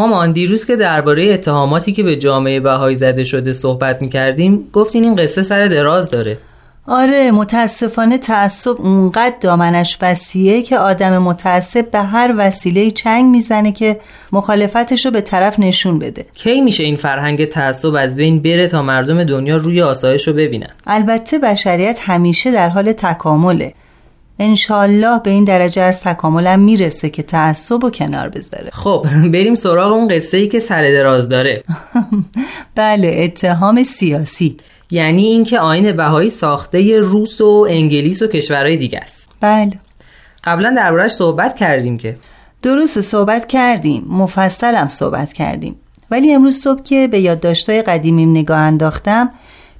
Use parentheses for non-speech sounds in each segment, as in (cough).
مامان دیروز که درباره اتهاماتی که به جامعه بهایی زده شده صحبت می‌کردیم گفتین این قصه سر دراز داره. آره متاسفانه تعصب اونقدر دامنش وسیعه که آدم متعصب به هر وسیله چنگ می‌زنه که مخالفتش رو به طرف نشون بده. کی میشه این فرهنگ تعصب از بین بره تا مردم دنیا روی آسایش رو ببینن؟ البته بشریت همیشه در حال تکامله. انشالله به این درجه از تکاملم می‌رسه که تعصب و کنار بذاره. (laughs) خب بریم سراغ اون قصه ای که سر دراز داره. (laughs) بله اتهام سیاسی. یعنی اینکه آین بهایی ساخته روس و انگلیس و کشورهای دیگه است. بله. قبلا دربارهش صحبت کردیم که. درست صحبت کردیم. مفصلم صحبت کردیم. ولی امروز صبح که به یادداشت‌های قدیمیم نگاه انداختم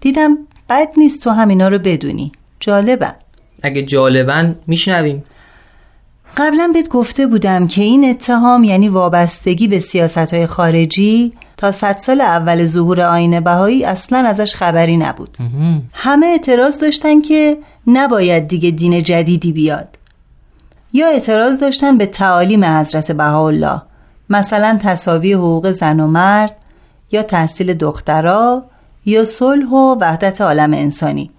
دیدم بد نیست تو همینا رو بدونی. جالبم اگه جالبن میشنویم. قبلا بهت گفته بودم که این اتهام یعنی وابستگی به سیاست های خارجی تا صد سال اول ظهور آین بهایی اصلا ازش خبری نبود. همه اعتراض داشتن که نباید دیگه دین جدیدی بیاد. یا اعتراض داشتن به تعالیم حضرت بهاءالله مثلا تصاوی حقوق زن و مرد یا تحصیل دخترا یا صلح و وحدت عالم انسانی.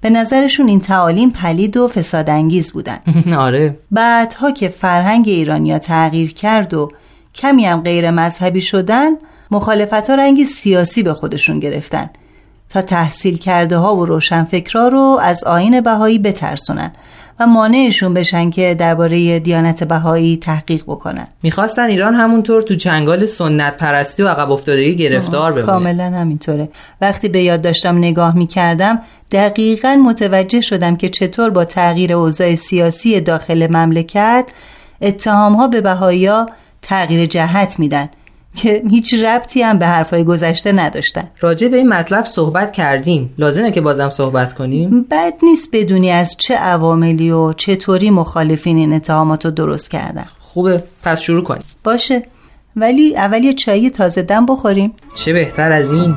به نظرشون این تعالیم پلید و فسادانگیز بودن. (laughs) آره. بعدها که فرهنگ ایرانیا تغییر کرد و کمی هم غیر مذهبی شدن مخالفت ها رنگی سیاسی به خودشون گرفتن. تا تحصیل کرده ها و روشنفکرا رو از آین بهایی بترسونن و مانعشون بشن که درباره دیانت بهایی تحقیق بکنن. می‌خواستن ایران همونطور تو چنگال سنت پرستی و عقب افتادگی گرفتار بمونه. کاملا همینطوره. وقتی به یاد داشتم نگاه می‌کردم دقیقا متوجه شدم که چطور با تغییر اوضاع سیاسی داخل مملکت اتهام ها به بهایی تغییر جهت میدن. که هیچ ربطی هم به حرفای گذشته نداشتن. راجع به این مطلب صحبت کردیم. لازمه که بازم صحبت کنیم؟ بد نیست بدونی از چه عواملی و چطوری مخالفین این اتهامات رو درست کردن. خوبه. پس شروع کنیم. باشه. ولی اول یه چای تازه دم بخوریم. چه بهتر از این؟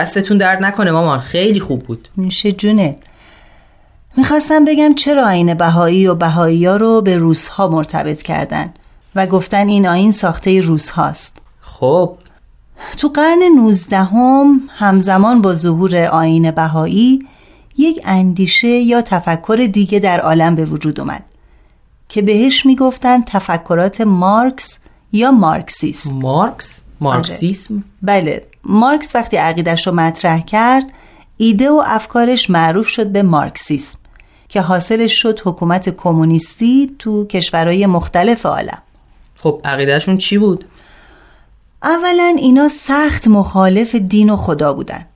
دستتون درد نکنه مامان. خیلی خوب بود. میشه جونت. می‌خواستم بگم چرا آین بهایی و بهایی ها رو به روس ها مرتبط کردن و گفتن این آین ساخته روس هاست خب. تو قرن نوزدهم همزمان با ظهور آین بهایی یک اندیشه یا تفکر دیگه در عالم به وجود اومد که بهش می‌گفتن تفکرات مارکس یا مارکسیسم. مارکس؟ مارکسیسم؟ بله. مارکس وقتی عقیدش رو مطرح کرد ایده و افکارش معروف شد به مارکسیسم که حاصلش شد حکومت کمونیستی تو کشورهای مختلف عالم. خب عقیدهشون چی بود؟ اولا اینا سخت مخالف دین و خدا بودن.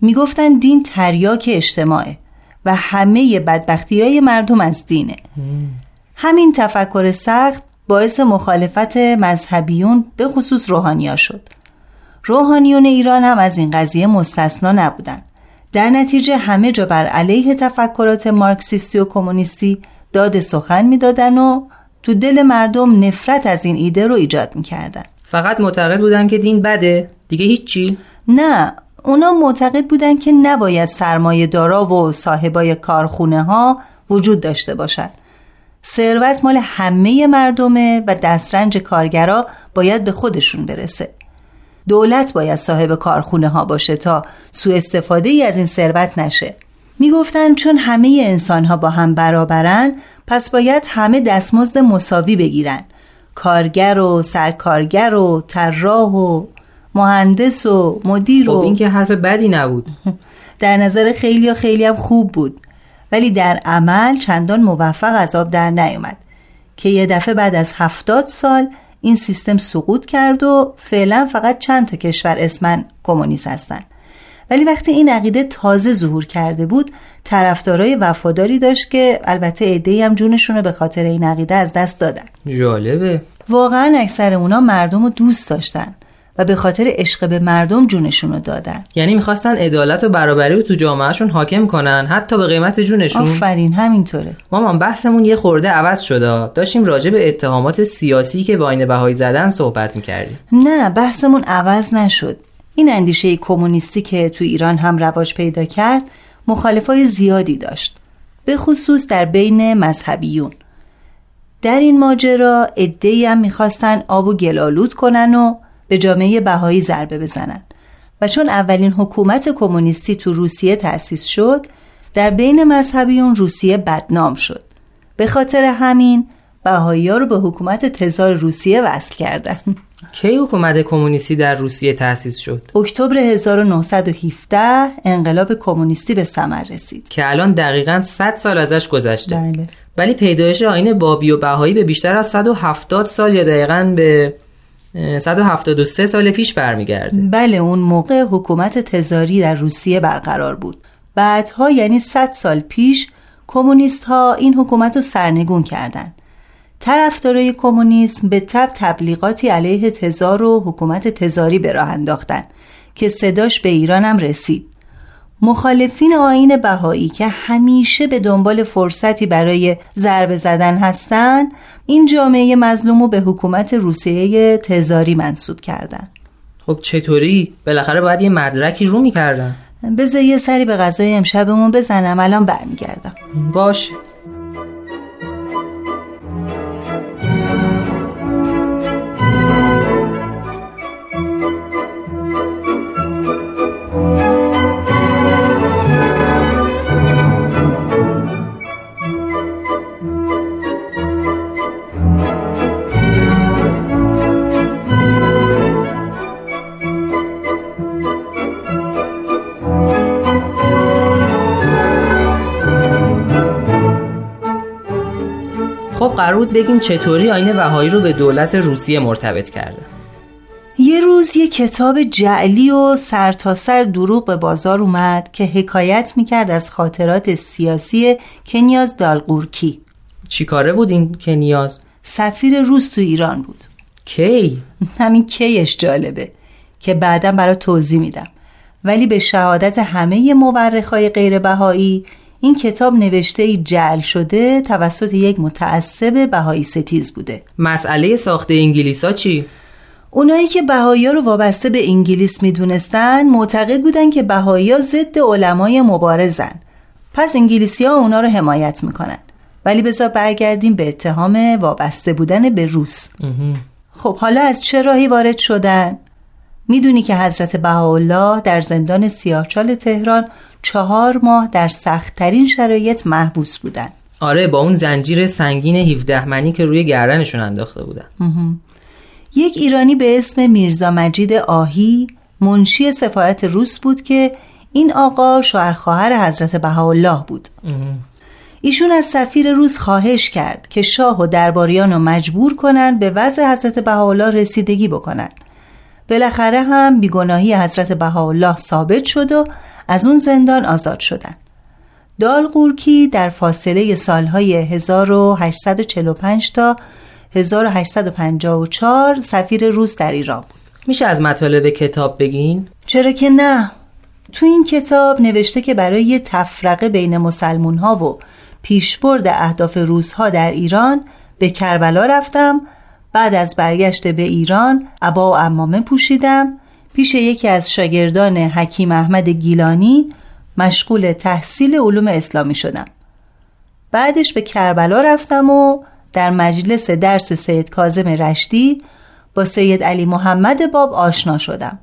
می‌گفتن دین تریاک اجتماعه و همه بدبختی های مردم از دینه. همین تفکر سخت باعث مخالفت مذهبیون به خصوص روحانیا شد. روحانیون ایران هم از این قضیه مستثنا نبودن در نتیجه همه جا بر علیه تفکرات مارکسیستی و کمونیستی داد سخن می‌دادن و تو دل مردم نفرت از این ایده رو ایجاد می‌کردن فقط معتقد بودن که دین بده دیگه هیچی؟ نه اونا معتقد بودن که نباید سرمایه دارا و صاحبای کارخونه ها وجود داشته باشند ثروت مال همه مردمه و دسترنج کارگرا باید به خودشون برسه. دولت باید صاحب کارخونه ها باشه تا سوء استفاده ای از این ثروت نشه. می‌گفتن چون همه انسان ها با هم برابرن پس باید همه دستمزد مساوی بگیرن. کارگر و سرکارگر و طراح و مهندس و مدیر و خب این که حرف بدی نبود. (laughs) در نظر خیلی یا خیلی هم خوب بود. ولی در عمل چندان موفق از آب در نیومد. که یه دفعه بعد از هفتاد سال این سیستم سقوط کرد و فعلا فقط چند تا کشور اسمن کمونیست هستن. ولی وقتی این عقیده تازه ظهور کرده بود طرفدارای وفاداری داشت که البته عده‌ای هم جونشون رو به خاطر این عقیده از دست دادن. جالبه. واقعا اکثر اونا مردم رو دوست داشتن. و به خاطر عشق به مردم جونشون رو دادن. یعنی می‌خواستن عدالت و برابری رو تو جامعهشون حاکم کنن حتی به قیمت جونشون. آفرین همینطوره. مامان بحثمون یه خورده عوض شده. داشتیم راجع به اتهامات سیاسی که با بهایی زدن صحبت می‌کردیم. نه بحثمون عوض نشد. این اندیشه کمونیستی که تو ایران هم رواج پیدا کرد مخالفای زیادی داشت. به خصوص در بین مذهبیون. در این ماجرا ادهی هم می‌خواستن آب و گلالود کنن و به جامعه بهایی ضربه بزنن. و چون اولین حکومت کمونیستی تو روسیه تأسیس شد در بین مذهبیون روسیه بدنام شد. به خاطر همین بهایی ها رو به حکومت تزار روسیه وصل کردن. (laughs) کی حکومت کمونیستی در روسیه تأسیس شد؟ اکتبر 1917 انقلاب کمونیستی به ثمر رسید. که الان دقیقا 100 سال ازش گذشته. بله. ولی پیدایش آین بابی و بهایی به بیشتر از 170 سال یا دقیقا به 173 سال پیش برمیگرده. بله اون موقع حکومت تزاری در روسیه برقرار بود. بعدها یعنی 100 سال پیش کمونیست ها این حکومت رو سرنگون کردند. طرفدارای کمونیسم به تب تبلیغاتی علیه تزار و حکومت تزاری به راه انداختن که صداش به ایران هم رسید. مخالفین آین بهایی که همیشه به دنبال فرصتی برای ضربه زدن هستند این جامعه مظلوم به حکومت روسیه تزاری منصوب کردند. خب چطوری؟ بالاخره باید یه مدرکی رو می‌کردن. بذار یه سری به غذای امشبمون بزنم الان برمیگردم. باشه. بود بگین چطوری آین بهایی رو به دولت روسیه مرتبط کرده یه روز یه کتاب جعلی و سرتاسر سر دروغ به بازار اومد که حکایت می‌کرد از خاطرات سیاسی کنیاز دالقورکی چی کاره بود این کنیاز؟ سفیر روس تو ایران بود کی؟ همین کیش جالبه که بعدا برای توضیح میدم ولی به شهادت همه مورخای غیر بهایی این کتاب نوشته ای جعل شده توسط یک متعصب بهایی ستیز بوده. مسئله ساخت انگلیسا چی؟ اونایی که بهایی رو وابسته به انگلیس می‌دونستن معتقد بودن که بهایی ها ضد علمای مبارزن. پس انگلیسی ها اونا رو حمایت می‌کنن. ولی بذار برگردیم به اتهام وابسته بودن به روس. خب حالا از چه راهی وارد شدن؟ می‌دونی که حضرت بهاءالله در زندان سیاهچال تهران چهار ماه در سختترین شرایط محبوس بودن آره با اون زنجیر سنگین 17 منی که روی گردنشون انداخته بودن. یک ایرانی به اسم میرزا مجید آهی منشی سفارت روس بود که این آقا شوهر خواهر حضرت بهاءالله بود. ایشون از سفیر روس خواهش کرد که شاه و درباریان رو مجبور کنند به وضع حضرت بهاءالله رسیدگی بکنند بالاخره هم بیگناهی حضرت بهاءالله ثابت شد و از اون زندان آزاد شدن. دالقورکی در فاصله سالهای 1845 تا 1854 سفیر روس در ایران بود. میشه از مطالب کتاب بگین؟ چرا که نه. تو این کتاب نوشته که برای تفرقه بین مسلمون ها و پیشبرد اهداف روزها در ایران به کربلا رفتم بعد از برگشت به ایران عبا و امامه پوشیدم. پیش یکی از شاگردان حکیم احمد گیلانی مشغول تحصیل علوم اسلامی شدم. بعدش به کربلا رفتم و در مجلس درس سید کازم رشتی با سید علی محمد باب آشنا شدم.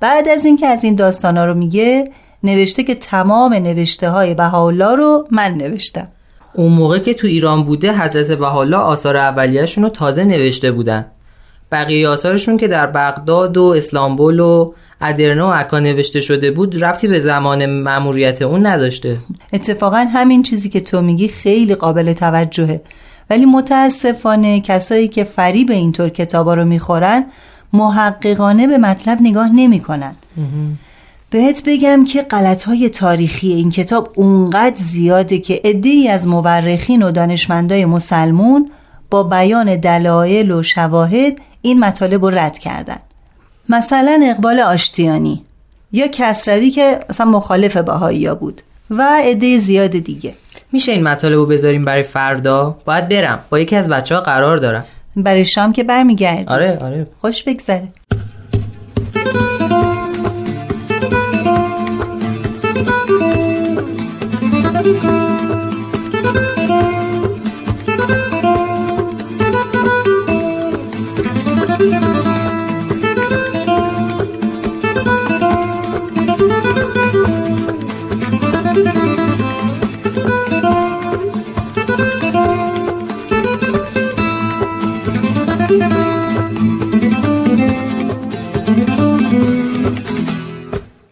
بعد از اینکه از این داستانا رو میگه نوشته که تمام نوشته های بهاءالله رو من نوشتم. اون موقع که تو ایران بوده حضرت بهاءالله آثار اولیه‌شون رو تازه نوشته بودن. بقیه آثارشون که در بغداد و اسلامبول و ادرنا و عکا نوشته شده بود ربطی به زمان مأموریت اون نداشته. اتفاقا همین چیزی که تو میگی خیلی قابل توجهه. ولی متاسفانه کسایی که فریب اینطور کتابا رو می‌خورن محققانه به مطلب نگاه نمی‌کنن. بهت بگم که غلط های تاریخی این کتاب اونقدر زیاده که ای از مورخین و دانشمندای مسلمون با بیان دلایل و شواهد این مطالب رو رد کردن. مثلا اقبال آشتیانی یا کسروی که اصلا مخالف باهایی بود و عده زیاد دیگه. میشه این مطالب رو بذاریم برای فردا؟ باید برم. با یکی از بچه ها قرار دارم. برای شام که برمیگردی آره آره. خوش بگذره.